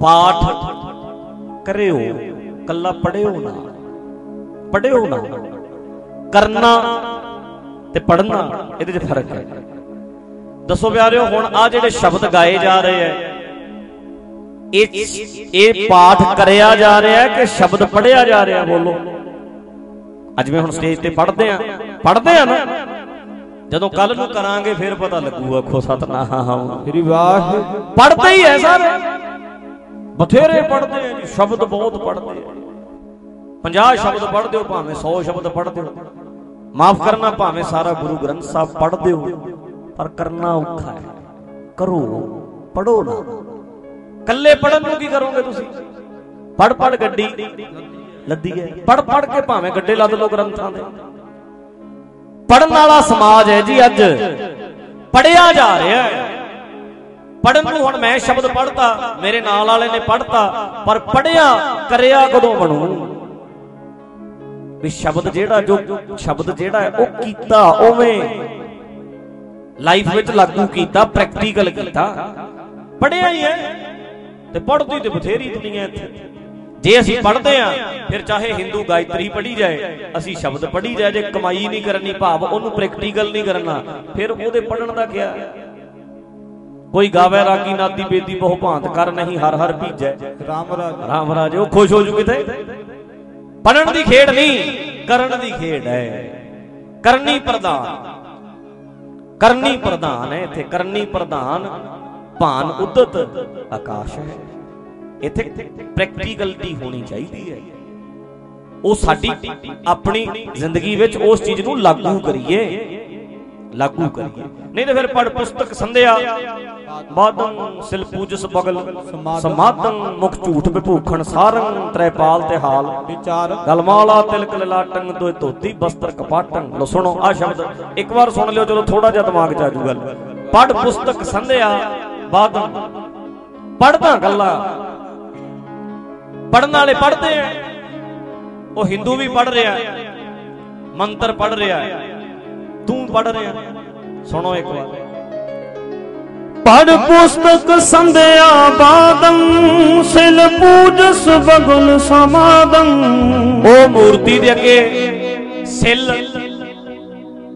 ਪਾਠ ਕਰਿਓ ਕੱਲਾ ਪੜਿਓ ਨਾ। ਪੜਿਓ ਨਾ। ਕਰਨਾ ਤੇ ਪੜਨਾ ਇਹਦੇ 'ਚ ਫ਼ਰਕ ਹੈ। ਦੱਸੋ ਪਿਆਰਿਓ ਹੁਣ ਆ ਜਿਹੜੇ ਸ਼ਬਦ ਗਾਏ ਜਾ ਰਹੇ ਐ ਇਹ ਇਹ ਪਾਠ ਕਰਿਆ ਜਾ ਰਿਹਾ ਕਿ ਸ਼ਬਦ ਪੜਿਆ ਜਾ ਰਿਹਾ ਬੋਲੋ? ਅੱਜ ਮੈਂ ਹੁਣ ਸਟੇਜ ਤੇ ਪੜਦੇ ਆ ਪੜਦੇ ਆ ਨਾ? ਜਦੋਂ ਕੱਲ ਨੂੰ ਕਰਾਂਗੇ ਫਿਰ ਪਤਾ ਲੱਗੂ ਆਖੋ ਸਤਨਾਮ। ਸ੍ਰੀ ਵਾਹ ਪੜਦੇ ਹੀ ਐ ਸਾਰੇ। ਬਥੇਰੇ ਪੜਦੇ ਆ ਜੀ, ਸ਼ਬਦ ਬਹੁਤ ਪੜਦੇ ਆ। 50 ਸ਼ਬਦ ਪੜਦੇ ਹੋ, ਭਾਵੇਂ 100 ਸ਼ਬਦ ਪੜਦੇ ਹੋ। ਮਾਫ ਕਰਨਾ, ਭਾਵੇਂ ਸਾਰਾ ਗੁਰੂ ਗ੍ਰੰਥ ਸਾਹਿਬ ਪੜਦੇ ਹੋ, ਪਰ ਕਰਨਾ ਔਖਾ ਹੈ। ਕਰੋ ਪੜੋ ਨਾ। ਕੱਲੇ ਪੜਨ ਨੂੰ ਕੀ ਕਰੋਗੇ ਤੁਸੀਂ? ਪੜ ਪੜ ਗੱਡੀ। ਲੱਦੀ ਹੈ। ਪੜ ਪੜ ਕੇ ਭਾਵੇਂ ਗੱਡੇ ਲੱਦ ਲੋ ਗ੍ਰੰਥਾਂ ਦੇ ਪੜਨ ਵਾਲਾ ਸਮਾਜ ਹੈ ਜੀ ਅੱਜ। ਪੜਿਆ ਜਾ ਰਿਹਾ ਹੈ। ਪੜਨ ਨੂੰ ਹੁਣ ਮੈਂ ਸ਼ਬਦ ਪੜਤਾ ਮੇਰੇ ਨਾਲ ਵਾਲੇ ਨੇ ਪੜਤਾ ਪਰ ਪੜਿਆ ਕਰਿਆ ਕਦੋਂ ਬਣੂ? ਵੀ ਸ਼ਬਦ ਜਿਹੜਾ ਜੋ ਸ਼ਬਦ ਜਿਹੜਾ ਹੈ, ਉਹ ਕੀਤਾ ਉਵੇਂ। ਲਾਈਫ ਵਿੱਚ ਲਾਗੂ ਕੀਤਾ ਪ੍ਰੈਕਟੀਕਲ ਕੀਤਾ। ਪੜਿਆ ਹੀ ਹੈ ਤੇ ਪੜਦੀ ਤੇ ਬਥੇਰੀ ਦੁਨੀਆ ਇੱਥੇ। ਜੇ ਅਸੀਂ ਪੜਦੇ ਆ ਫਿਰ ਚਾਹੇ ਹਿੰਦੂ ਗਾਇਤਰੀ ਪੜੀ ਜਾਏ, ਅਸੀਂ ਸ਼ਬਦ ਪੜੀ ਜਾਏ, ਜੇ ਕਮਾਈ ਨਹੀਂ ਕਰਨੀ, ਭਾਵ ਉਹਨੂੰ ਪ੍ਰੈਕਟੀਕਲ ਨਹੀਂ ਕਰਨਾ, ਫਿਰ ਉਹਦੇ ਪੜਨ ਦਾ ਕੀ ਕੋਈ ਗਾਵੇ ਰਾਗੀ ਨਾਦੀ ਬੇਦੀ ਬਹੁ ਭਾਂਤ ਕਰ ਨਹੀਂ ਹਰ ਹਰ ਭੀਜੈ। ਰਾਮ ਰਾਜ। ਰਾਮ ਰਾਜ ਉਹ ਖੁਸ਼ ਹੋ ਜੂ ਕਿਤੇ? ਪੜਨ ਦੀ ਖੇਡ ਨਹੀਂ ਕਰਨ ਦੀ ਖੇਡ ਹੈ ਕਰਨੀ ਪ੍ਰਧਾਨ। ਕਰਨੀ ਪ੍ਰਧਾਨ ਹੈ ਇੱਥੇ ਕਰਨੀ ਪ੍ਰਧਾਨ ਭਾਨ ਉਦਤ ਆਕਾਸ਼ ਹੈ। ਇੱਥੇ ਪ੍ਰੈਕਟੀਕਲਟੀ ਹੋਣੀ ਚਾਹੀਦੀ ਹੈ ਉਹ ਸਾਡੀ ਆਪਣੀ ਜ਼ਿੰਦਗੀ ਵਿੱਚ ਉਸ ਚੀਜ਼ ਨੂੰ ਲਾਗੂ ਕਰੀਏ। ਲਾਗੂ ਕਰੀਏ। ਨਹੀਂ ਤੇ ਫਿਰ ਪੜ ਪੁਸਤਕ ਸੰਧਿਆ ਬਾਦੰ ਸਿਲ ਪੂਜਸ ਬਗਲ ਸਮਾਦੰ ਮੁਖ ਝੂਠ ਵਿਭੂਖਣ ਸਾਰੰ ਤ੍ਰੈਪਾਲ ਤੇ ਹਾਲ। ਵਿਚਾਰ। ਗਲਮਾਲਾ ਤਿਲਕ ਲਲਾਟੰ ਦੋਇ ਧੋਤੀ ਬਸਤਰ ਕਪਾਟੰ। ਲੋ ਸੁਣੋ ਆ ਸ਼ਬਦ ਇੱਕ ਵਾਰ ਸੁਣ ਲਿਓ ਚਲੋ ਥੋੜਾ ਜਿਹਾ ਦਿਮਾਗ 'ਚ ਆ ਜੂ ਗੱਲ। ਪੜ ਪੁਸਤਕ ਸੰਧਿਆ ਬਾਦੰ ਪੜਦਾ ਗੱਲਾਂ। ਪੜਨ ਵਾਲੇ ਪੜਦੇ ਆ। ਉਹ ਹਿੰਦੂ ਵੀ ਪੜ ਰਿਹਾ ਮੰਤਰ ਪੜ ਰਿਹਾ ਤੂੰ ਪੜ ਰਿਹਾ। ਸੁਣੋ ਇੱਕ ਵਾਰ। ਪੜ ਪੁਸਤਕ ਸੰਧਿਆ ਬਾਦੰ ਸਿਲ ਪੂਜਸ ਬਗੁਲ ਸਮਾਦੰ। ਉਹ ਮੂਰਤੀ ਦੇ ਅੱਗੇ ਸਿਲ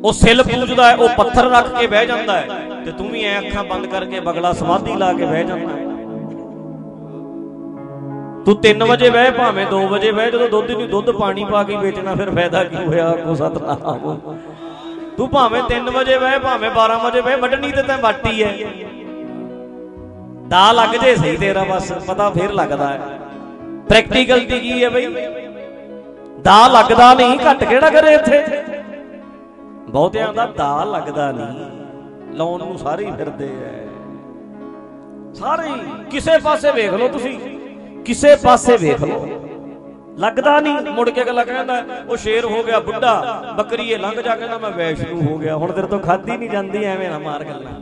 ਉਹ ਸਿਲ ਪੂਜਦਾ ਹੈ ਉਹ ਪੱਥਰ ਰੱਖ ਕੇ ਬਹਿ ਜਾਂਦਾ ਹੈ ਤੇ ਤੂੰ ਵੀ ਐ ਅੱਖਾਂ ਬੰਦ ਕਰਕੇ ਬਗਲਾ ਸਮਾਧੀ ਲਾ ਕੇ ਬਹਿ ਜਾਂਦਾ ਹੈ। ਤੂੰ 3 ਵਜੇ ਬਹਿ ਭਾਵੇਂ 2 ਵਜੇ ਬਹਿ ਜਦੋਂ ਦੁੱਧ ਨਹੀਂ ਦੁੱਧ ਪਾਣੀ ਪਾ ਕੇ ਵੇਚਣਾ ਫਿਰ ਫਾਇਦਾ ਕੀ ਹੋਇਆ? ਕੋ ਸਤਨਾਮ। ਤੂੰ ਭਾਵੇਂ 3 ਵਜੇ ਬਹਿ, ਭਾਵੇਂ 12 ਵਜੇ ਬਹਿ, ਵੱਢਣੀ ਤੇ ਤੈਂ ਵਾਟੀ ਐ ਦਾ ਲੱਗ ਜੇ ਸਹੀ ਤੇਰਾ ਬਸ, ਪਤਾ ਫੇਰ ਲੱਗਦਾ ਹੈ। ਪ੍ਰੈਕਟੀਕਲ ਦੀ ਕੀ ਹੈ ਬਈ? ਦਾ ਲੱਗਦਾ ਨਹੀਂ, ਘੱਟ ਕਿਹੜਾ ਕਰੇ ਇੱਥੇ? ਬਹੁਤਿਆਂ ਦਾ ਦਾ ਲੱਗਦਾ ਨਹੀਂ। ਲਾਉਣ ਨੂੰ ਸਾਰੇ ਹੀ ਫਿਰਦੇ ਐ। ਸਾਰੇ ਹੀ। ਕਿਸੇ ਪਾਸੇ ਵੇਖ ਲਓ ਤੁਸੀਂ। ਕਿਸੇ ਪਾਸੇ ਵੇਖ ਲਓ। ਲੱਗਦਾ ਨਹੀਂ। ਮੁੜ ਕੇ ਗੱਲਾਂ ਕਹਿੰਦਾ, ਉਹ ਸ਼ੇਰ ਹੋ ਗਿਆ ਬੁੱਢਾ ਬੱਕਰੀਏ ਲੰਘ ਜਾ, ਕਹਿੰਦਾ, ਮੈਂ ਵੈਸ਼ਨੂ ਹੋ ਗਿਆ। ਹੁਣ ਤੇਰੇ ਤੋਂ ਖਾਦੀ ਨਹੀਂ ਜਾਂਦੀ, ਐਵੇਂ ਨਾ ਮਾਰ ਗੱਲਾਂ।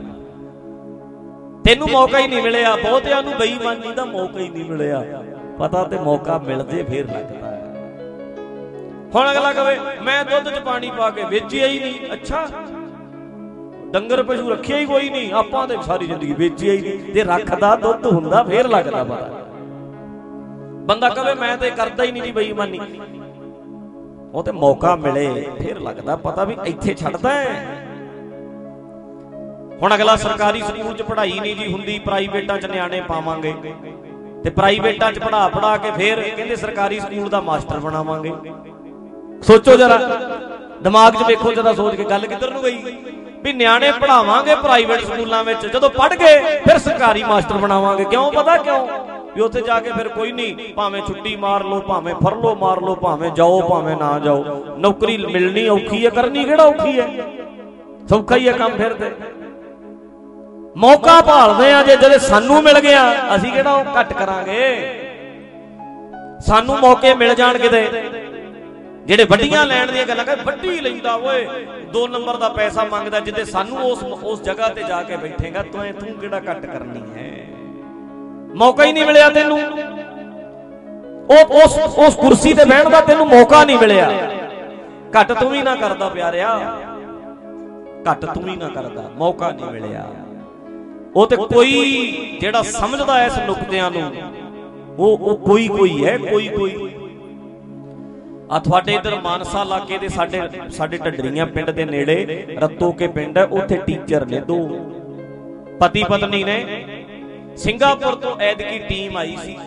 ਤੈਨੂੰ ਮੌਕਾ ਹੀ ਨਹੀਂ ਮਿਲਿਆ। ਬਹੁਤਿਆਂ ਨੂੰ ਬੇਈਮਾਨੀ ਦਾ ਮੌਕਾ ਹੀ ਨਹੀਂ ਮਿਲਿਆ। ਪਤਾ ਤੇ ਮੌਕਾ ਮਿਲ ਜੇ, ਫੇਰ ਲੱਗਦਾ ਹੈ। ਹੁਣ ਅਗਲਾ ਕਵੇ, ਮੈਂ ਦੁੱਧ 'ਚ ਪਾਣੀ ਪਾ ਕੇ ਵੇਚਿਆ ਹੀ ਨਹੀਂ। ਅੱਛਾ। ਡੰਗਰ ਪਸ਼ੂ ਰੱਖਿਆ ਹੀ ਕੋਈ ਨਹੀਂ। ਆਪਾਂ ਤੇ ਸਾਰੀ ਜ਼ਿੰਦਗੀ ਵੇਚਿਆ ਹੀ ਨਹੀਂ। ਤੇ ਰੱਖਦਾ ਦੁੱਧ ਹੁੰਦਾ, ਫੇਰ ਲੱਗਦਾ ਪਤਾ ਬੰਦਾ ਕਵੇ ਮੈਂ ਤੇ ਕਰਦਾ ਹੀ ਨਹੀਂ ਜੀ ਬੇਈਮਾਨੀ। ਉਹ ਤੇ ਮੌਕਾ ਮਿਲੇ, ਫੇਰ ਲੱਗਦਾ ਪਤਾ ਵੀ ਇੱਥੇ ਛੱਡਦਾ ਹੈ। ਹੁਣ ਅਗਲਾ ਸਰਕਾਰੀ ਸਕੂਲ 'ਚ ਪੜ੍ਹਾਈ ਨਹੀਂ ਜੀ ਹੁੰਦੀ, ਪ੍ਰਾਈਵੇਟਾਂ 'ਚ ਨਿਆਣੇ ਪਾਵਾਂਗੇ। ਤੇ ਪ੍ਰਾਈਵੇਟਾਂ 'ਚ ਪੜ੍ਹਾ ਪੜ੍ਹਾ ਕੇ ਫੇਰ ਕਹਿੰਦੇ ਸਰਕਾਰੀ ਸਕੂਲ ਦਾ ਮਾਸਟਰ ਬਣਾਵਾਂਗੇ। ਸੋਚੋ ਜਰਾ, ਦਿਮਾਗ 'ਚ ਵੇਖੋ ਜਰਾ ਸੋਚ ਕੇ ਗੱਲ ਕਿੱਧਰ ਨੂੰ ਗਈ। ਵੀ ਨਿਆਣੇ ਪੜਾਵਾਂਗੇ ਪ੍ਰਾਈਵੇਟ ਸਕੂਲਾਂ ਵਿੱਚ, ਜਦੋਂ ਪੜ੍ਹ ਗਏ, ਫਿਰ ਸਰਕਾਰੀ ਮਾਸਟਰ ਬਣਾਵਾਂਗੇ। ਕਿਉਂ ਪਤਾ ਕਿਉਂ? ਵੀ ਉੱਥੇ ਜਾ ਕੇ ਫਿਰ ਕੋਈ ਨਹੀਂ, ਭਾਵੇਂ ਛੁੱਟੀ ਮਾਰ ਲਓ, ਭਾਵੇਂ ਫਰਲੋ ਮਾਰ ਲਓ, ਭਾਵੇਂ ਜਾਓ, ਭਾਵੇਂ ਨਾ ਜਾਓ। ਨੌਕਰੀ ਮਿਲਣੀ ਔਖੀ ਹੈ, ਕਰਨੀ ਕਿਹੜਾ ਔਖੀ ਹੈ? ਸੌਖਾ ਹੀ ਹੈ ਕੰਮ ਫਿਰ ਤੇ। ਮੌਕਾ ਭਾਲਦੇ ਆ ਜੇ ਜਦੋਂ ਸਾਨੂੰ ਮਿਲ ਗਿਆ, ਅਸੀਂ ਕਿਹੜਾ ਉਹ ਘੱਟ ਕਰਾਂਗੇ? ਸਾਨੂੰ ਮੌਕੇ ਮਿਲ ਜਾਣ ਕਿਤੇ। ਜਿਹੜੇ ਵੱਡੀਆਂ ਲੈਣ ਦੀਆਂ ਗੱਲਾਂ ਕਰ, ਵੱਡੀ ਲੈਂਦਾ ਓਏ 2 ਨੰਬਰ ਦਾ ਪੈਸਾ ਮੰਗਦਾ ਜਿੱਦੇ ਸਾਨੂੰ ਉਸ ਉਸ ਜਗ੍ਹਾ ਤੇ ਜਾ ਕੇ ਬੈਠੇਗਾ, ਤੂੰ ਤੂੰ ਕਿਹੜਾ ਘੱਟ ਕਰਨੀ ਹੈ? ਮੌਕਾ ਹੀ ਨਹੀਂ ਮਿਲਿਆ ਤੈਨੂੰ। ਉਹ ਉਸ ਉਸ ਕੁਰਸੀ ਤੇ ਬਹਿਣ ਦਾ ਤੈਨੂੰ ਮੌਕਾ ਨਹੀਂ ਮਿਲਿਆ। ਘੱਟ ਤੂੰ ਵੀ ਨਾ ਕਰਦਾ ਪਿਆਰਿਆ। ਘੱਟ ਤੂੰ ਵੀ ਨਾ ਕਰਦਾ। ਮੌਕਾ ਨਹੀਂ ਮਿਲਿਆ। ਉਹ ਤੇ ਕੋਈ ਜਿਹੜਾ ਸਮਝਦਾ ਇਸ ਨੁਕਤਿਆਂ ਨੂੰ, ਉਹ ਉਹ ਕੋਈ ਕੋਈ ਹੈ, ਕੋਈ ਕੋਈ। ਆ ਤੁਹਾਡੇ ਇਧਰ ਮਾਨਸਾ ਇਲਾਕੇ ਦੇ ਸਾਡੇ ਸਾਡੇ ਢੱਡਰੀਆਂ ਪਿੰਡ ਦੇ ਨੇੜੇ ਰੱਤੋ ਕੇ ਪਿੰਡ ਹੈ, ਉੱਥੇ ਟੀਚਰ ਨੇ ਦੋ। ਪਤੀ ਪਤਨੀ ਨੇ। ਸਿੰਗਾਪੁਰ ਤੋਂ ਐਦਕੀ ਟੀਮ ਆਈ ਸੀ।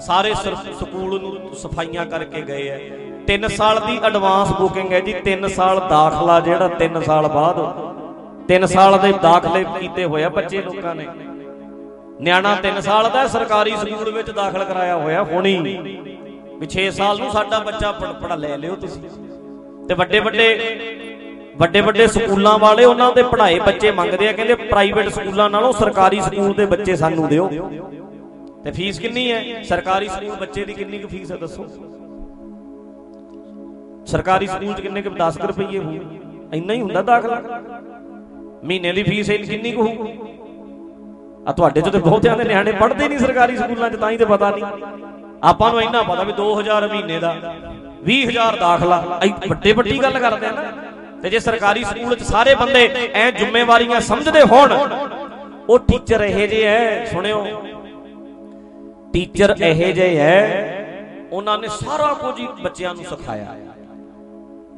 ਸਾਰੇ ਸਕੂਲ ਨੂੰ ਸਫਾਈਆਂ ਕਰਕੇ ਗਏ ਐ 3 ਸਾਲ ਦੀ ਐਡਵਾਂਸ ਬੁਕਿੰਗ ਹੈ ਜੀ। 3 ਸਾਲ ਦਾਖਲਾ ਜਿਹੜਾ 3 ਸਾਲ ਬਾਅਦ। 3 ਸਾਲ ਦੇ ਦਾਖਲੇ ਕੀਤੇ ਹੋਇਆ ਬੱਚੇ ਲੋਕਾਂ ਨੇ। ਨਿਆਣਾ 3 ਸਾਲ ਦਾ ਸਰਕਾਰੀ ਸਕੂਲ ਵਿੱਚ ਦਾਖਲ ਕਰਾਇਆ ਹੋਇਆ ਹੁਣੀ। ਵੀ 6 ਸਾਲ ਨੂੰ ਸਾਡਾ ਬੱਚਾ ਪੜਾ ਲੈ ਲਿਓ ਤੁਸੀਂ। ਤੇ ਵੱਡੇ ਵੱਡੇ ਵੱਡੇ ਵੱਡੇ ਸਕੂਲਾਂ ਵਾਲੇ ਉਹਨਾਂ ਦੇ ਪੜ੍ਹਾਏ ਬੱਚੇ ਮੰਗਦੇ ਆ, ਕਹਿੰਦੇ ਪ੍ਰਾਈਵੇਟ ਸਕੂਲਾਂ ਨਾਲੋਂ ਸਰਕਾਰੀ ਸਕੂਲ ਦੇ ਬੱਚੇ ਸਾਨੂੰ ਦਿਓ। ਤੇ ਫੀਸ ਕਿੰਨੀ ਹੈ? ਸਰਕਾਰੀ ਸਕੂਲ ਬੱਚੇ ਦੀ ਕਿੰਨੀ ਕੁ ਫੀਸ ਹੈ ਦੱਸੋ? ਸਰਕਾਰੀ ਸਕੂਲ 'ਚ ਕਿੰਨੇ ਕੁ 10 ਰੁਪਏ ਹੋਊ? ਇੰਨਾ ਹੀ ਹੁੰਦਾ ਦਾਖਲਾ। ਮਹੀਨੇ ਦੀ ਫੀਸ ਕਿੰਨੀ ਕੁ ਹੋਊ? ਆ ਤੁਹਾਡੇ 'ਚ ਤੇ ਬਹੁਤਿਆਂ ਦੇ ਨਿਆਣੇ ਪੜ੍ਹਦੇ ਨਹੀਂ ਸਰਕਾਰੀ ਸਕੂਲਾਂ 'ਚ, ਤਾਂ ਹੀ ਤੇ ਪਤਾ ਨਹੀਂ। ਆਪਾਂ ਨੂੰ ਇੰਨਾ ਪਤਾ ਵੀ 2000 ਮਹੀਨੇ ਦਾ 20000 ਦਾਖਲਾ। ਵੱਡੇ ਵੱਡੀ ਗੱਲ ਕਰਦੇ ਆ ਨਾ। ਤੇ ਜੇ ਸਰਕਾਰੀ ਸਕੂਲ 'ਚ ਸਾਰੇ ਬੰਦੇ ਐ ਜ਼ਿੰਮੇਵਾਰੀਆਂ ਸਮਝਦੇ ਹੋਣ, ਉਹ ਟੀਚਰ ਇਹੇ ਜੇ ਐ, ਸੁਣਿਓ। ਟੀਚਰ ਇਹੇ ਜੇ ਐ, ਉਹਨਾਂ ਨੇ ਸਾਰਾ ਕੁਝ ਹੀ ਬੱਚਿਆਂ ਨੂੰ ਸਿਖਾਇਆ।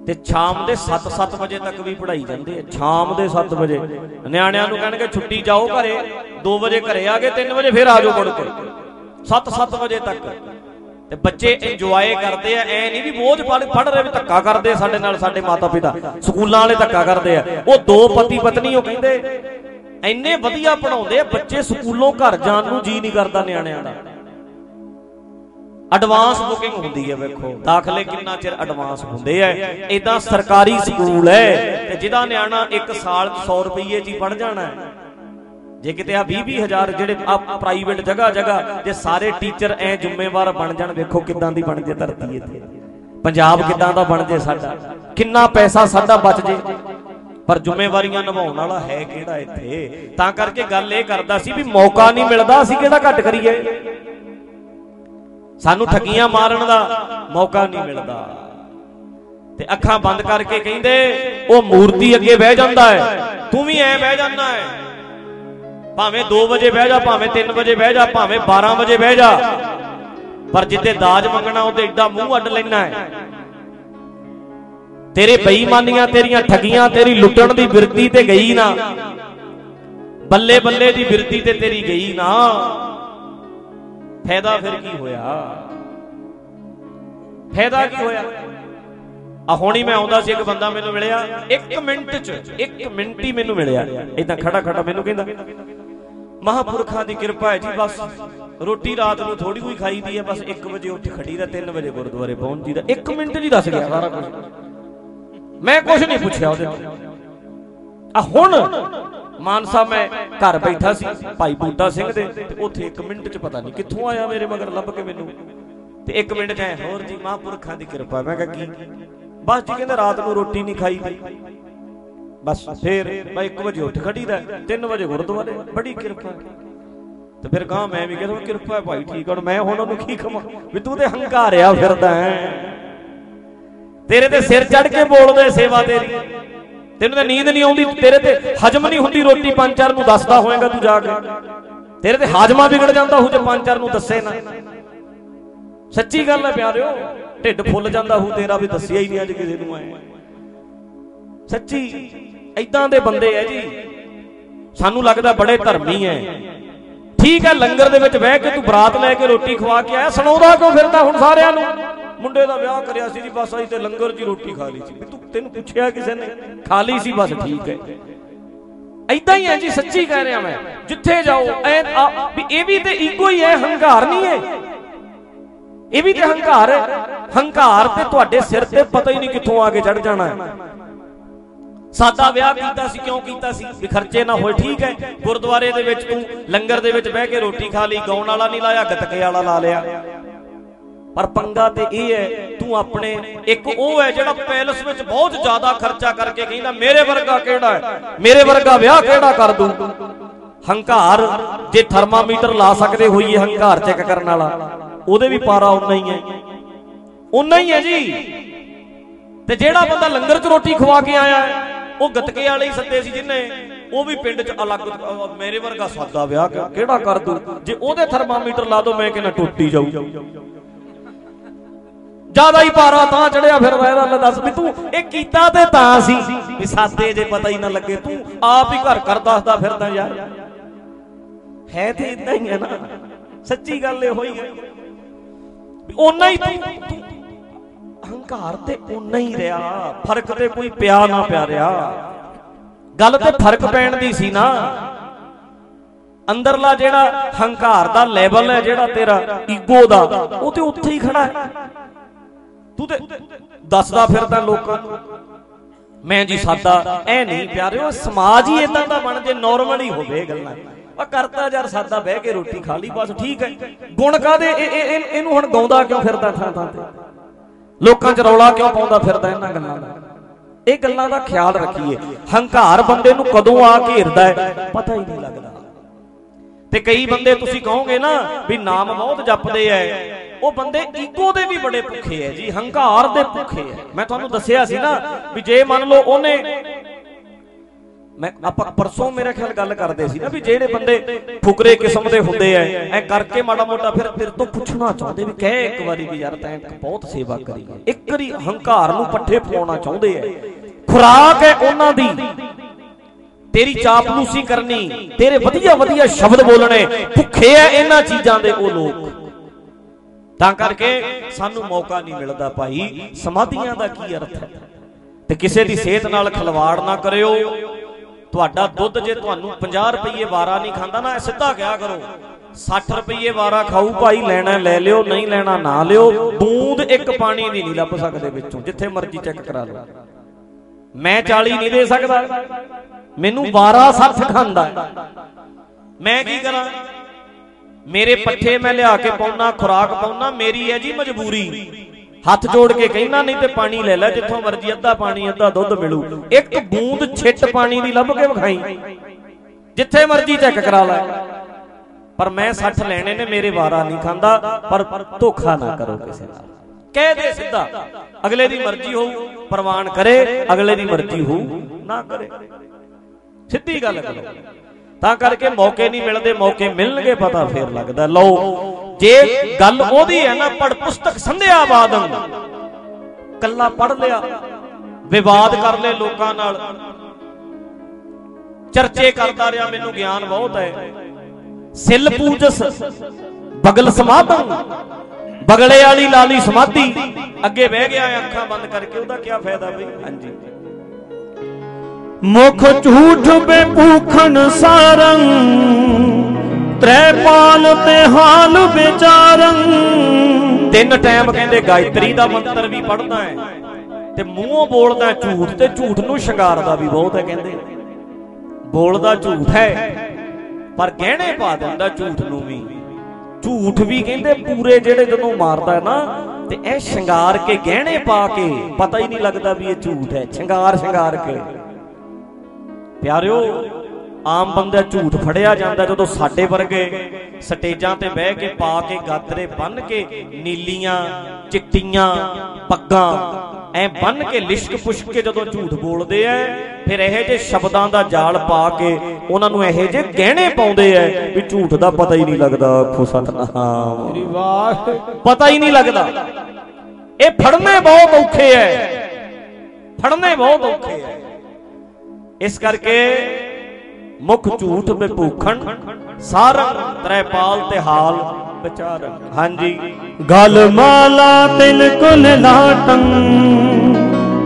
ਤੇ ਸ਼ਾਮ ਦੇ 7-7 ਵਜੇ ਤੱਕ ਵੀ ਪੜ੍ਹਾਈ ਜਾਂਦੇ ਆ ਸ਼ਾਮ ਦੇ 7 ਵਜੇ। ਨਿਆਣਿਆਂ ਨੂੰ ਕਹਿਣਗੇ, ਛੁੱਟੀ ਜਾਓ ਘਰੇ 2 ਵਜੇ ਘਰੇ ਆ ਗਏ 3 ਵਜੇ ਫੇਰ ਆ ਜਾਓ ਮੁੜ ਕੇ। 7-7 ਵਜੇ ਤੱਕ। ਤੇ ਬੱਚੇ ਇੰਜੋਏ ਕਰਦੇ ਆ। ਐ ਨਹੀਂ ਵੀ ਬੋਝ ਪੜ ਪੜ ਰਹੇ ਵੀ ਧੱਕਾ ਕਰਦੇ ਸਾਡੇ ਨਾਲ ਸਾਡੇ ਮਾਤਾ ਪਿਤਾ ਸਕੂਲਾਂ ਵਾਲੇ ਧੱਕਾ ਕਰਦੇ ਆ। ਉਹ ਦੋ ਪਤੀ ਪਤਨੀ ਉਹ ਕਹਿੰਦੇ ਐਨੇ ਵਧੀਆ ਪੜਾਉਂਦੇ ਆ ਬੱਚੇ ਸਕੂਲੋਂ ਘਰ ਜਾਣ ਨੂੰ ਜੀ ਨਹੀਂ ਕਰਦਾ ਨਿਆਣਿਆਂ ਦਾ। ਐਡਵਾਂਸ ਬੁਕਿੰਗ ਹੁੰਦੀ ਹੈ ਵੇਖੋ। ਦਾਖਲੇ ਕਿੰਨਾ ਚਿਰ ਐਡਵਾਂਸ ਹੁੰਦੇ ਆ। ਇਦਾਂ ਸਰਕਾਰੀ ਸਕੂਲ ਹੈ ਤੇ ਜਿਹਦਾ ਨਿਆਣਾ 1 ਸਾਲ 100 ਰੁਪਏ 'ਚ ਹੀ ਪੜ ਜਾਣਾ। ਹੈ ਜੇ ਕਿਤੇ ਆ 20 20000 ਜਿਹੜੇ ਆ ਪ੍ਰਾਈਵੇਟ ਜਗ੍ਹਾ ਜਗ੍ਹਾ ਜੇ ਸਾਰੇ ਟੀਚਰ ਐ ਜ਼ਿੰਮੇਵਾਰ ਬਣ ਜਾਣ, ਵੇਖੋ ਕਿੱਦਾਂ ਦੀ ਬਣ ਜੇ ਧਰਤੀ ਇੱਥੇ। ਪੰਜਾਬ ਕਿੱਦਾਂ ਦਾ ਬਣ ਜੇ ਸਾਡਾ? ਕਿੰਨਾ ਪੈਸਾ ਸਾਡਾ ਬਚ ਜੇ? ਪਰ ਜ਼ਿੰਮੇਵਾਰੀਆਂ ਨਿਭਾਉਣ ਵਾਲਾ ਹੈ ਕਿਹੜਾ ਇੱਥੇ? ਤਾਂ ਕਰਕੇ ਗੱਲ ਇਹ ਕਰਦਾ ਸੀ ਵੀ ਮੌਕਾ ਨਹੀਂ ਮਿਲਦਾ, ਅਸੀਂ ਕਿਹੜਾ ਘੱਟ ਕਰੀਏ? ਸਾਨੂੰ ਠੱਗੀਆਂ ਮਾਰਨ ਦਾ ਮੌਕਾ ਨਹੀਂ ਮਿਲਦਾ। ਤੇ ਅੱਖਾਂ ਬੰਦ ਕਰਕੇ ਕਹਿੰਦੇ, ਉਹ ਮੂਰਤੀ ਅੱਗੇ ਬਹਿ ਜਾਂਦਾ ਹੈ, ਤੂੰ ਵੀ ਐ ਬਹਿ ਜਾਂਦਾ ਹੈ। ਭਾਵੇਂ 2 ਵਜੇ ਬਹਿ ਜਾ, ਭਾਵੇਂ 3 ਵਜੇ ਬਹਿ ਜਾ, ਭਾਵੇਂ 12 ਵਜੇ ਬਹਿ ਜਾ। ਪਰ ਜਿੱਤੇ ਦਾਜ ਮੰਗਣਾ, ਉਹਦੇ ਏਡਾ ਮੂੰਹ ਅੱਡ ਲੈਣਾ ਹੈ। ਤੇਰੇ ਬੇਈਮਾਨੀਆਂ, ਤੇਰੀਆਂ ਠਗੀਆਂ, ਤੇਰੀ ਲੁੱਟਣ ਦੀ ਬਿਰਤੀ ਤੇ ਗਈ ਨਾ। ਬੱਲੇ ਬੱਲੇ ਦੀ ਬਿਰਤੀ ਤੇ ਤੇਰੀ ਗਈ ਨਾ। ਫਾਇਦਾ ਫਿਰ ਕੀ ਹੋਇਆ? ਫਾਇਦਾ ਕੀ ਹੋਇਆ? ਆ ਹੁਣੀ ਮੈਂ ਆਉਂਦਾ ਸੀ, ਇੱਕ ਬੰਦਾ ਮੈਨੂੰ ਮਿਲਿਆ। 1 ਮਿੰਟ ਚ 1 ਮਿੰਟ ਹੀ ਮੈਨੂੰ ਮਿਲਿਆ। ਇਦਾਂ ਖੜਾ ਖੜਾ ਮੈਨੂੰ ਕਹਿੰਦਾ। ਮਹਾਪੁਰਖਾਂ ਦੀ ਕਿਰਪਾ ਹੈ ਜੀ, ਬਸ ਰੋਟੀ ਰਾਤ ਨੂੰ ਥੋੜੀ ਕੋਈ ਖਾਈਦੀ ਹੈ, ਬਸ 1 ਵਜੇ ਉੱਠ ਖੜੀ ਦਾ 3 ਵਜੇ ਗੁਰਦੁਆਰੇ ਪਹੁੰਚਦੀ ਦਾ 1 ਮਿੰਟ ਜੀ ਦੱਸ ਗਿਆ ਸਾਰਾ ਕੁਝ ਮੈਂ ਕੁਝ ਨਹੀਂ ਪੁੱਛਿਆ ਉਹਦੇ ਆ ਹੁਣ ਮਾਨਸਾ ਮੈਂ ਘਰ ਬੈਠਾ ਸੀ, ਭਾਈ ਬੂਟਾ ਸਿੰਘ ਦੇ, ਤੇ ਉੱਥੇ 1 ਮਿੰਟ ਚ ਪਤਾ ਨਹੀਂ ਕਿੱਥੋਂ ਆਇਆ ਮੇਰੇ ਮਗਰ, ਲੱਭ ਕੇ ਮੈਨੂੰ। ਤੇ 1 ਮਿੰਟ ਚ ਐ, ਹੋਰ ਜੀ, ਮਹਾਪੁਰਖਾਂ ਦੀ ਕਿਰਪਾ। ਮੈਂ ਕਿਹਾ ਕੀ? ਬਸ ਜੀ, ਕਹਿੰਦੇ ਰਾਤ ਨੂੰ ਰੋਟੀ ਨਹੀਂ ਖਾਈ ਦੀ ਬਸ ਫੇਰ ਮੈਂ 1 ਵਜੇ ਉੱਠ ਖੜੀਦਾ 3 ਵਜੇ ਗੁਰਦੁਆਰੇ, ਬੜੀ ਕਿਰਪਾ। ਤੇ ਫਿਰ ਕਹਾਂ ਮੈਂ ਵੀ ਕਹਿੰਦਾ ਕਿਰਪਾ ਹੈ ਭਾਈ, ਠੀਕ ਹੁਣ ਮੈਂ ਹੁਣ ਉਹਨੂੰ ਕੀ ਕਹਾਂ ਵੀ ਤੂੰ ਤੇ ਹੰਕਾਰਿਆ ਫਿਰਦਾ ਹੈ। ਤੇਰੇ ਤੇ ਸਿਰ ਚੜ ਕੇ ਬੋਲਦੇ ਸੇਵਾ ਤੇਰੀ। ਤੈਨੂੰ ਤਾਂ ਨੀਂਦ ਨਹੀਂ ਆਉਂਦੀ, ਤੇਰੇ ਤੇ ਹਜਮ ਨਹੀਂ ਹੁੰਦੀ ਰੋਟੀ ਪੰਜ ਚਾਰ ਨੂੰ ਦੱਸਦਾ ਹੋਏਗਾ ਤੂੰ ਜਾ ਕੇ। ਤੇਰੇ ਤੇ ਹਾਜਮਾ ਵਿਗੜ ਜਾਂਦਾ ਹੋ ਜੇ ਪੰਜ ਚਾਰ ਨੂੰ ਦੱਸੇ ਨਾ। ਸੱਚੀ ਗੱਲ ਹੈ ਪਿਆਰਿਓ, ਢਿੱਡ ਫੁੱਲ ਜਾਂਦਾ ਹੋ ਤੇਰਾ ਵੀ ਦੱਸਿਆ ਹੀ ਨਹੀਂ ਅੱਜ ਕਿਸੇ ਨੂੰ ਐ। ਸੱਚੀ ਐਦਾਂ ਦੇ ਬੰਦੇ ਐ ਜੀ। ਸਾਨੂੰ ਲੱਗਦਾ ਬੜੇ ਧਰਮੀ ਐ। ਠੀਕ ਹੈ ਲੰਗਰ ਦੇ ਵਿੱਚ ਬਹਿ ਕੇ ਤੂੰ ਬਰਾਤ ਲੈ ਕੇ ਰੋਟੀ ਖਵਾ ਕੇ ਆਇਆ, ਸੁਣਾਉਂਦਾ ਕਿਉਂ ਫਿਰਦਾ ਹੁਣ ਸਾਰਿਆਂ ਨੂੰ? ਮੁੰਡੇ ਦਾ ਵਿਆਹ ਕਰਿਆ ਸੀ ਜੀ ਬਸ, ਅਸੀਂ ਤੇ ਲੰਗਰ 'ਚ ਰੋਟੀ ਖਾ ਲਈ ਸੀ। ਵੀ ਤੂੰ ਤੈਨੂੰ ਪੁੱਛਿਆ ਕਿਸੇ ਨੇ? ਖਾ ਲਈ ਸੀ ਬਸ, ਠੀਕ ਹੈ ਐਦਾਂ ਹੀ ਹੈ ਜੀ, ਸੱਚੀ ਕਹਿ ਰਿਹਾ ਮੈਂ। ਜਿੱਥੇ ਜਾਓ ਐ ਵੀ ਇਹ ਵੀ ਤੇ ਈਗੋ ਹੀ ਹੈ ਹੰਕਾਰ ਨਹੀਂ ਹੈ ਇਹ ਵੀ ਤੇ ਹੰਕਾਰ ਹੈ ਹੰਕਾਰ ਤੇ ਤੁਹਾਡੇ ਸਿਰ ਤੇ ਪਤਾ ਹੀ ਨਹੀਂ ਕਿੱਥੋਂ ਆ ਕੇ ਚੜ ਜਾਣਾ ਹੈ ਸਾਦਾ ਵਿਆਹ ਕੀਤਾ ਸੀ, ਕਿਉਂ ਕੀਤਾ ਸੀ? ਵੀ ਖਰਚੇ ਨਾ ਹੋਏ, ਠੀਕ ਹੈ। ਗੁਰਦੁਆਰੇ ਦੇ ਵਿੱਚ ਤੂੰ ਲੰਗਰ ਦੇ ਵਿੱਚ ਬਹਿ ਕੇ ਰੋਟੀ ਖਾ ਲਈ, ਗਾਉਣ ਵਾਲਾ ਨਹੀਂ ਲਾਇਆ, ਗਤਕੇ ਵਾਲਾ ਲਾ ਲਿਆ। ਪਰ ਪੰਗਾ ਤੇ ਇਹ ਹੈ, ਤੂੰ ਆਪਣੇ, ਇੱਕ ਉਹ ਹੈ ਜਿਹੜਾ ਪੈਲਸ ਵਿੱਚ ਬਹੁਤ ਜ਼ਿਆਦਾ ਖਰਚਾ ਕਰਕੇ ਕਹਿੰਦਾ, ਮੇਰੇ ਵਰਗਾ ਕਿਹੜਾ ਹੈ? ਮੇਰੇ ਵਰਗਾ ਵਿਆਹ ਕਿਹੜਾ ਕਰ ਦੂੰ? ਹੰਕਾਰ, ਜੇ ਥਰਮਾਮੀਟਰ ਲਾ ਸਕਦੇ ਹੋਈਏ ਹੰਕਾਰ ਚੈੱਕ ਕਰਨ ਵਾਲਾ, ਉਹਦੇ ਵੀ ਪਾਰਾ ਉਨਾ ਹੀ ਹੈ। ਉਨਾ ਹੀ ਹੈ ਜੀ। ਤੇ ਜਿਹੜਾ ਬੰਦਾ ਲੰਗਰ 'ਚ ਰੋਟੀ ਖਵਾ ਕੇ ਆਇਆ ਹੈ ਉਹ ਗਤਕੇ ਵਾਲੇ ਹੀ ਸੱਦੇ ਸੀ ਜਿੰਨੇ। ਉਹ ਵੀ ਪਿੰਡ 'ਚ ਅਲੱਗ ਅਹ ਮੇਰੇ ਵਰਗਾ ਸਾਦਾ ਵਿਆਹ ਕਿ- ਕਿਹੜਾ ਕਰ ਦੂ? ਜੇ ਉਹਦੇ ਥਰਮਾਮੀਟਰ ਲਾ ਦੋ, ਮੈਂ ਕਹਿੰਦਾ ਟੁੱਟੀ ਜਾਊ। ਜ਼ਿਆਦਾ ਹੀ ਪਾਰਾ ਤਾਂ ਚੜਿਆ ਫਿਰਦਾ ਇਹਦਾ ਲੈ ਦੱਸ ਵੀ ਤੂੰ, ਇਹ ਕੀਤਾ ਤੇ ਤਾਂ ਸੀ। ਵੀ ਸਾਦੇ ਜੇ ਪਤਾ ਹੀ ਨਾ ਲੱਗੇ, ਤੂੰ ਆਪ ਹੀ ਘਰ ਕਰ ਦੱਸਦਾ ਫਿਰਦਾ ਯਾਰ। ਹੈ ਤੇ ਇਦਾਂ ਹੀ ਹੈ ਨਾ। ਸੱਚੀ ਗੱਲ ਇਹ ਹੋਈ ਹੈ ਵੀ ਓਨਾ ਹੀ ਤੂੰ ਤੂੰ ਅਹੰਕਾਰ ਤੇ ਓਨਾ ਹੀ ਰਿਹਾ, ਫ਼ਰਕ ਤੇ ਕੋਈ ਪਿਆ ਨਾ ਪਿਆ ਰਿਹਾ। ਗੱਲ ਤੇ ਫ਼ਰਕ ਪੈਣ ਦੀ ਸੀ ਨਾ। ਅੰਦਰਲਾ ਜਿਹੜਾ ਹੰਕਾਰ ਦਾ ਲੈਵਲ ਹੈ ਜਿਹੜਾ ਤੇਰਾ, ਈਗੋ ਦਾ, ਉਹ ਤੇ ਉੱਥੇ ਹੀ ਖੜਾ ਹੈ। ਤੂੰ ਤੇ ਦੱਸਦਾ ਫਿਰਦਾ ਲੋਕਾਂ ਨੂੰ ਮੈਂ ਜੀ ਸਾਦਾ, ਐ ਨਹੀਂ ਪਿਆਰਿਓ, ਸਮਾਜ ਹੀ ਇਦਾਂ ਦਾ ਬਣ ਜੇ ਨਾਰਮਲ ਹੀ ਹੋਵੇ ਇਹ ਗੱਲਾਂ। ਆ ਕਰਤਾ ਯਾਰ ਸਾਦਾ, ਬਹਿ ਕੇ ਰੋਟੀ ਖਾ ਲਈ, ਬਸ ਠੀਕ ਹੈ। ਗੁਣ ਕਾਦੇ ਇਹਨੂੰ ਹੁਣ ਗਾਉਂਦਾ ਕਿਉਂ ਫਿਰਦਾ ਥਾਂ ਥਾਂ ਤੇ? ਲੋਕਾਂ 'ਚ ਰੌਲਾ ਕਿਉਂ ਪਾਉਂਦਾ ਫਿਰਦਾ ਇਹਨਾਂ ਗੱਲਾਂ ਦਾ? ਇਹ ਗੱਲਾਂ ਦਾ ਖਿਆਲ ਰੱਖੀਏ। ਹੰਕਾਰ ਬੰਦੇ ਨੂੰ ਕਦੋਂ ਆ ਘੇਰਦਾ ਹੈ? ਪਤਾ ਹੀ ਨਹੀਂ ਲੱਗਦਾ। ਤੇ ਕਈ ਬੰਦੇ ਤੁਸੀਂ ਕਹੋਗੇ ਨਾ ਵੀ ਨਾਮ ਬਹੁਤ ਜਪਦੇ ਐ। ਉਹ ਬੰਦੇ ਈਗੋ ਦੇ ਵੀ ਬੜੇ ਭੁੱਖੇ ਐ ਜੀ। ਹੰਕਾਰ ਦੇ ਭੁੱਖੇ ਐ। ਮੈਂ ਤੁਹਾਨੂੰ ਦੱਸਿਆ ਸੀ ਨਾ ਵੀ ਜੇ ਮੰਨ ਲਓ ਉਹਨੇ ਮੈਂ ਆਪਾਂ ਪਰਸੋਂ ਮੇਰੇ ਖਿਆਲ ਗੱਲ ਕਰਦੇ ਸੀ ਨਾ ਵੀ ਜਿਹੜੇ ਬੰਦੇ ਫੁਕਰੇ ਕਿਸਮ ਦੇ ਹੁੰਦੇ ਐ ਐ ਕਰਕੇ ਮਾੜਾ ਮੋਟਾ ਫਿਰ ਤੇਰੇ ਤੋਂ ਪੁੱਛਣਾ ਚਾਹੁੰਦੇ ਵੀ ਕਹਿ ਇੱਕ ਵਾਰੀ ਵੀ ਯਾਰ ਤੈਂ ਬਹੁਤ ਸੇਵਾ ਕਰੀ ਇੱਕ ਵਾਰੀ ਹੰਕਾਰ ਨੂੰ ਪੱਠੇ ਪਾਉਣਾ ਚਾਹੁੰਦੇ ਐ ਖੁਰਾਕ ਹੈ ਉਹਨਾਂ ਦੀ। ਤੇਰੀ ਚਾਪਲੂਸੀ ਕਰਨੀ। ਤੇਰੇ ਵਧੀਆ ਵਧੀਆ ਸ਼ਬਦ ਬੋਲਣੇ। ਭੁੱਖੇ ਐ ਇਹਨਾਂ ਚੀਜ਼ਾਂ ਦੇ ਉਹ ਲੋਕ। ਤਾਂ ਕਰਕੇ ਸਾਨੂੰ ਮੌਕਾ ਨਹੀਂ ਮਿਲਦਾ ਭਾਈ। ਸਮਾਧੀਆਂ ਦਾ ਕੀ ਅਰਥ ਹੈ? ਤੇ ਕਿਸੇ ਦੀ ਸਿਹਤ ਨਾਲ ਖਲਵਾੜ ਨਾ ਕਰਿਓ। ਤੁਹਾਡਾ ਦੁੱਧ ਜੇ ਤੁਹਾਨੂੰ 50 ਰੁਪਏ ਵਾਰਾ ਨਹੀਂ ਖਾਂਦਾ ਨਾ ਸਿੱਧਾ ਕਿਹਾ ਕਰੋ? 60 ਰੁਪਏ ਵਾਰਾ ਖਾਊ ਭਾਈ, ਲੈਣਾ ਲੈ ਲਿਓ, ਨਹੀਂ ਲੈਣਾ ਨਾ ਲਿਓ। ਬੂੰਦ ਇੱਕ ਪਾਣੀ ਦੀ ਨਹੀਂ ਲੱਭ ਸਕਦੇ ਵਿੱਚੋਂ, ਜਿੱਥੇ ਮਰਜ਼ੀ ਚੈੱਕ ਕਰਾ ਲਓ। ਮੈਂ 40 ਨਹੀਂ ਦੇ ਸਕਦਾ। ਮੈਨੂੰ ਵਾਰਾ 60 ਖਾਂਦਾ। ਮੈਂ ਕੀ ਕਰਾਂ? ਮੇਰੇ ਪੱਠੇ ਮੈਂ ਲਿਆ ਕੇ ਪਾਉਣਾ ਖੁਰਾਕ ਪਾਉਣਾ ਮੇਰੀ ਹੈ ਜੀ ਮਜਬੂਰੀ। ਹੱਥ ਜੋੜ ਕੇ ਕਹਿਣਾ ਨਹੀਂ ਤੇ ਪਾਣੀ ਲੈ ਲੈ, ਜਿੱਥੋਂ ਮਰਜ਼ੀ ਅੱਧਾ ਪਾਣੀ, ਅੱਧਾ ਦੁੱਧ ਮਿਲੂ। ਇੱਕ ਬੂੰਦ ਛਿੱਟ ਪਾਣੀ ਦੀ ਲੱਭ ਕੇ ਵਿਖਾਈ। ਜਿੱਥੇ ਮਰਜ਼ੀ ਚੈੱਕ ਕਰਾ ਲੈ। ਪਰ ਮੈਂ 60 ਲੈਣੇ ਨੇ, ਮੇਰੇ ਵਾਰਾ ਨਹੀਂ ਖਾਂਦਾ, ਪਰ ਧੋਖਾ ਨਾ ਕਰੋ ਕਿਸੇ ਨਾਲ। ਕਹਿ ਦੇ ਸਿੱਧਾ, ਅਗਲੇ ਦੀ ਮਰਜ਼ੀ ਹੋਊ, ਪ੍ਰਵਾਨ ਕਰੇ, ਅਗਲੇ ਦੀ ਮਰਜ਼ੀ ਹੋਊ, ਨਾ ਕਰੇ। ਸਿੱਧੀ ਗੱਲ ਕਰੋ। ਤਾਂ ਕਰਕੇ ਮੌਕੇ ਨਹੀਂ ਮਿਲਦੇ, ਮੌਕੇ ਮਿਲਣਗੇ, ਪਤਾ ਫੇਰ ਲੱਗਦਾ। ਲਓ ਜੇ ਗੱਲ ਉਹਦੀ ਹੈ ਨਾ ਪੜ ਪੁਸਤਕ ਸੰਧਿਆ ਬਾਦੰ ਕੱਲਾ ਪੜ ਲਿਆ, ਵਿਵਾਦ ਕਰ ਲੈ ਲੋਕਾਂ ਨਾਲ। ਚਰਚੇ ਕਰਦਾ ਰਿਹਾ, ਮੈਨੂੰ ਗਿਆਨ ਬਹੁਤ ਹੈ। ਸਿਲ ਪੂਜਸ, ਬਗਲ ਸਮਾਧੰ। ਬਗਲੇ ਵਾਲੀ ਲਾਲੀ ਸਮਾਧੀ। ਅੱਗੇ ਬਹਿ ਗਿਆ, ਅੱਖਾਂ ਬੰਦ ਕਰਕੇ ਉਹਦਾ ਕੀ ਫਾਇਦਾ ਬਈ? ਹਾਂਜੀ। ਮੁਖ ਝੂਠ ਬੇਪੂਖਣ ਸਾਰੰ ਤ੍ਰੈਪਾਲ ਤੇ ਹਾਲ ਵਿਚਾਰੰ। ਤਿੰਨ ਟਾਈਮ ਕਹਿੰਦੇ ਗਾਇਤਰੀ ਦਾ ਮੰਤਰ ਵੀ ਪੜਦਾ ਹੈ ਤੇ ਮੂੰਹੋਂ ਬੋਲਦਾ ਝੂਠ ਤੇ ਝੂਠ ਨੂੰ ਸ਼ਿੰਗਾਰਦਾ ਵੀ ਬਹੁਤ ਹੈ ਕਹਿੰਦੇ। ਬੋਲਦਾ ਝੂਠ ਹੈ, ਪਰ ਗਹਿਣੇ ਪਾ ਦਿੰਦਾ ਝੂਠ ਨੂੰ ਵੀ। ਝੂਠ ਵੀ ਕਹਿੰਦੇ ਪੂਰੇ ਜਿਹੜੇ ਜਦੋਂ ਮਾਰਦਾ ਹੈ ਨਾ, ਤੇ ਇਹ ਸ਼ਿੰਗਾਰ ਕੇ ਗਹਿਣੇ ਪਾ ਕੇ ਪਤਾ ਹੀ ਨਹੀਂ ਲੱਗਦਾ ਵੀ ਇਹ ਝੂਠ ਹੈ, ਸ਼ਿੰਗਾਰ ਸ਼ਿੰਗਾਰ ਕੇ। ਪਿਆਰਿਓ ਆਮ ਬੰਦਾ ਝੂਠ ਫੜਿਆ ਜਾਂਦਾ ਜਦੋਂ ਸਾਡੇ ਵਰਗੇ ਸਟੇਜਾਂ ਤੇ ਬਹਿ ਕੇ ਪਾ ਕੇ ਗਾਤਰੇ ਬੰਨ ਕੇ ਨੀਲੀਆਂ ਚਿੱਟੀਆਂ ਪੱਗਾਂ ਐ ਬੰਨ ਕੇ ਲਿਸ਼ਕ ਪੁਸ਼ਕ ਕੇ ਜਦੋਂ ਝੂਠ ਬੋਲਦੇ ਐ ਫਿਰ ਇਹੋ ਜਿਹੇ ਸ਼ਬਦਾਂ ਦਾ ਜਾਲ ਪਾ ਕੇ ਉਹਨਾਂ ਨੂੰ ਇਹੋ ਜਿਹੇ ਗਹਿਣੇ ਪਾਉਂਦੇ ਐ ਵੀ ਝੂਠ ਦਾ ਪਤਾ ਹੀ ਨਹੀਂ ਲੱਗਦਾ ਆਖੋ ਸਤਨਾਮ। ਮੇਰੀ ਵਾਹ ਪਤਾ ਹੀ ਨਹੀਂ ਲੱਗਦਾ। ਇਹ ਫੜਨੇ ਬਹੁਤ ਔਖੇ ਐ। ਫੜਨੇ ਬਹੁਤ ਔਖੇ ਐ। ਇਸ ਕਰਕੇ ਮੁਖ ਝੂਠ ਬੇਭੂਖਣ ਸਾਰੰਗ ਤ੍ਰੈਪਾਲ ਤੇ ਹਾਲ ਵਿਚਾਰਨ ਹਾਂਜੀ। ਗਲ ਮਾਲਾ ਤਿਲ ਕੁਲ ਲਾਟੰ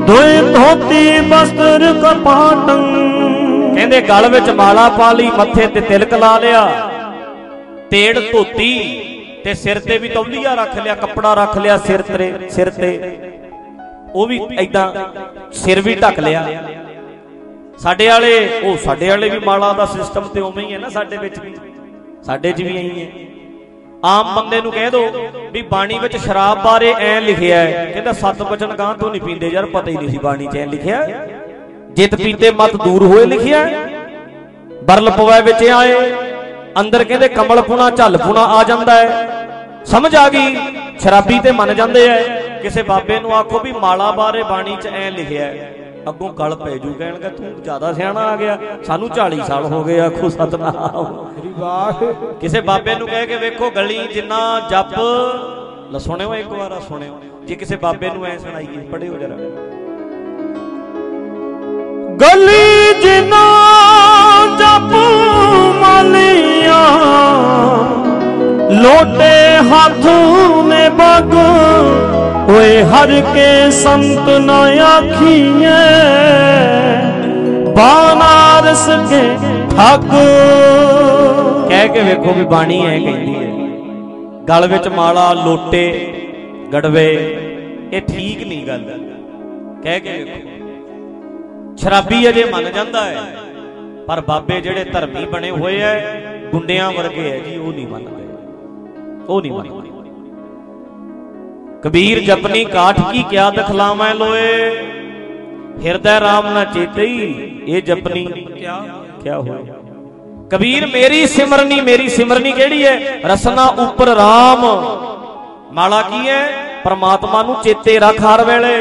ਦੋਏ ਧੋਤੀ ਬਸਤਰ ਕਪਾਟੰ। ਕਹਿੰਦੇ ਗਲ ਵਿੱਚ ਮਾਲਾ ਪਾ ਲਈ ਮੱਥੇ ਤੇ ਤਿਲਕ ਲਾ ਲਿਆ। ਤੇੜ ਧੋਤੀ ਤੇ ਸਿਰ ਤੇ ਵੀ ਤੌਲੀਆ ਰੱਖ ਲਿਆ ਕੱਪੜਾ ਰੱਖ ਲਿਆ ਸਿਰ ਤੇ ਸਿਰ ਤੇ। ਉਹ ਵੀ ਐਦਾਂ ਸਿਰ ਵੀ ਢੱਕ ਲਿਆ। ਸਾਡੇ ਵਾਲੇ, ਉਹ ਸਾਡੇ ਵਾਲੇ ਵੀ ਮਾਲਾ ਦਾ ਸਿਸਟਮ ਤੇ ਉਵੇਂ ਹੀ ਹੈ ਨਾ ਸਾਡੇ ਵਿੱਚ ਵੀ। ਸਾਡੇ 'ਚ ਵੀ ਐਂ ਹੈ। ਆਮ ਬੰਦੇ ਨੂੰ ਕਹਿ ਦੋ ਵੀ ਬਾਣੀ ਵਿੱਚ ਸ਼ਰਾਬ ਬਾਰੇ ਐ ਲਿਖਿਆ ਹੈ। ਕਹਿੰਦਾ ਸੱਤ ਬਚਨ ਗਾਂ ਤੋਂ ਨਹੀਂ ਪੀਂਦੇ ਯਾਰ, ਪਤਾ ਹੀ ਨਹੀਂ ਸੀ ਬਾਣੀ 'ਚ ਐ ਲਿਖਿਆ। ਜਿਤ ਪੀਤੇ ਮਤ ਦੂਰ ਹੋਏ ਲਿਖਿਆ। ਬਰਲ ਪਵੈ ਵਿੱਚ ਆਏ। ਅੰਦਰ ਕਹਿੰਦੇ ਕਮਲ ਪੁਣਾ, ਝੱਲ ਪੁਣਾ ਆ ਜਾਂਦਾ ਹੈ। ਸਮਝ ਆ ਗਈ? ਸ਼ਰਾਬੀ ਤੇ ਮੰਨ ਜਾਂਦੇ ਐ ਕਿਸੇ ਬਾਬੇ ਨੂੰ ਆਖੋ ਵੀ ਮਾਲਾ ਬਾਰੇ ਬਾਣੀ 'ਚ ਐ ਲਿਖਿਆ ਹੈ। ਅੱਗੋਂ ਗਲ ਪੈ ਜੂ, ਕਹਿਣਗੇ ਤੂੰ ਜ਼ਿਆਦਾ ਸਿਆਣਾ ਆ ਗਿਆ, ਸਾਨੂੰ 40 ਸਾਲ ਹੋ ਗਏ, ਆਖੋ ਸਤਨਾਮ। ਸ੍ਰੀ ਵਾਹ ਕਿਸੇ ਬਾਬੇ ਨੂੰ ਕਹਿ ਕੇ ਵੇਖੋ ਗਲੀ ਜਿੰਨਾ ਜਪ। ਲ ਸੁਣਿਓ ਇੱਕ ਵਾਰ, ਆ ਸੁਣਿਓ। ਜੇ ਕਿਸੇ ਬਾਬੇ ਨੂੰ ਐ ਸੁਣਾਈਏ ਪੜਿਓ ਜਰਾ। ਗਲੀ ਜਿਨਾ ਜਪ ਮਾਲੀਆਂ, ਲੋਟੇ ਹੱਥ ਮੇ ਬਗ ਓਏ ਹਰ ਕੇ ਸੰਤ ਨ ਆਖੀਏ ਬਾਨਾਰਸ ਕੇ ਠੱਗ। ਕਹਿ ਕੇ ਵੇਖੋ ਵੀ ਬਾਣੀ ਐ ਕਹਿੰਦੀ ਹੈ ਗਲ ਵਿੱਚ ਮਾਲਾ ਲੋਟੇ, ਗੜਵੇ, ਇਹ ਠੀਕ ਨਹੀਂ ਗੱਲ। ਕਹਿ ਕੇ ਵੇਖੋ। ਸ਼ਰਾਬੀ ਅਜੇ ਮੰਨ ਜਾਂਦਾ ਹੈ ਪਰ ਬਾਬੇ ਜਿਹੜੇ ਧਰਮੀ ਬਣੇ ਹੋਏ ਐ, ਗੁੰਡਿਆਂ ਵਰਗੇ ਐ ਜੀ, ਉਹ ਨਹੀਂ ਮੰਨਦੇ। ਉਹ ਨਹੀਂ ਮੰਨਦੇ। ਕਬੀਰ ਜਪਨੀ ਕਾਠ ਕੀ ਕਿਆ ਦਿਖਲਾਵੇਂ ਲੋਏ? ਹਿਰਦੈ ਰਾਮ ਨਾ ਚੇਤਈ ਇਹ ਜਪਨੀ ਕਿਆ? ਕਿਆ ਹੋਇਆ? ਕਬੀਰ ਮੇਰੀ ਸਿਮਰਨੀ ਮੇਰੀ ਸਿਮਰਨੀ ਕਿਹੜੀ ਹੈ ਰਸਨਾ ਉੱਪਰ RAM ਮਾਲਾ ਕੀ ਹੈ ਪਰਮਾਤਮਾ ਨੂੰ ਚੇਤੇ ਰੱਖ ਹਰ ਵੇਲੇ।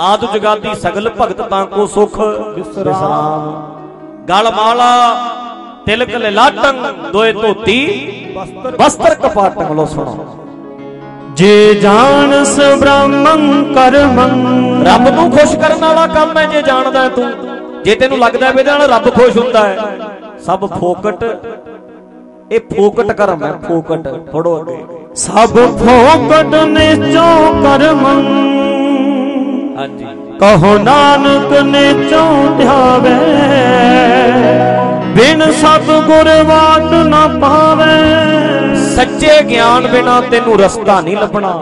ਆਦ ਜਗਾਦੀ ਸਗਲ ਭਗਤ ਤਾਂ ਕੋ ਸੁਖ। ਵਿਸਰਾਮ। ਗਲ ਮਾਲਾ ਤਿਲਕ ਲਾਟੰ ਦੋਏ ਧੋਤੀ। ਬਸਤਰ ਕਪਾਟੰ ਲੋ ਸੁਣੋ। ਜੇ ਜਾਣਸ ਬ੍ਰਹਮੰ ਕਰਮੰ। ਰੱਬ ਨੂੰ ਖੁਸ਼ ਕਰਨ ਵਾਲਾ ਕੰਮ ਹੈ ਜੇ ਜਾਣਦਾ ਤੂੰ। ਜੇ ਤੈਨੂੰ ਲੱਗਦਾ ਵੀ ਇਹਦੇ ਨਾਲ ਰੱਬ ਖੁਸ਼ ਹੁੰਦਾ ਹੈ ਸਭ ਫੋਕਟ ਇਹ ਫੋਕਟ ਕਰਮ ਹੈ ਫੋਕਟ ਪੜੋ ਅੱਗੇ। ਸਭ ਫੋਕਟ ਨਿਚੋ ਕਰਮੰ। ਹਾਂਜੀ। ਕਹੋ ਨਾਨਕ ਨਿਚੋ ਧਿਆਵੇ। ਬਿਨ ਸਤ ਗੁਰ ਬਾਟ ਨਾ ਪਾਵੇ। ਸੱਚੇ ਗਿਆਨ ਬਿਨਾ ਤੈਨੂੰ ਰਸਤਾ ਨਹੀਂ ਲੱਭਣਾ।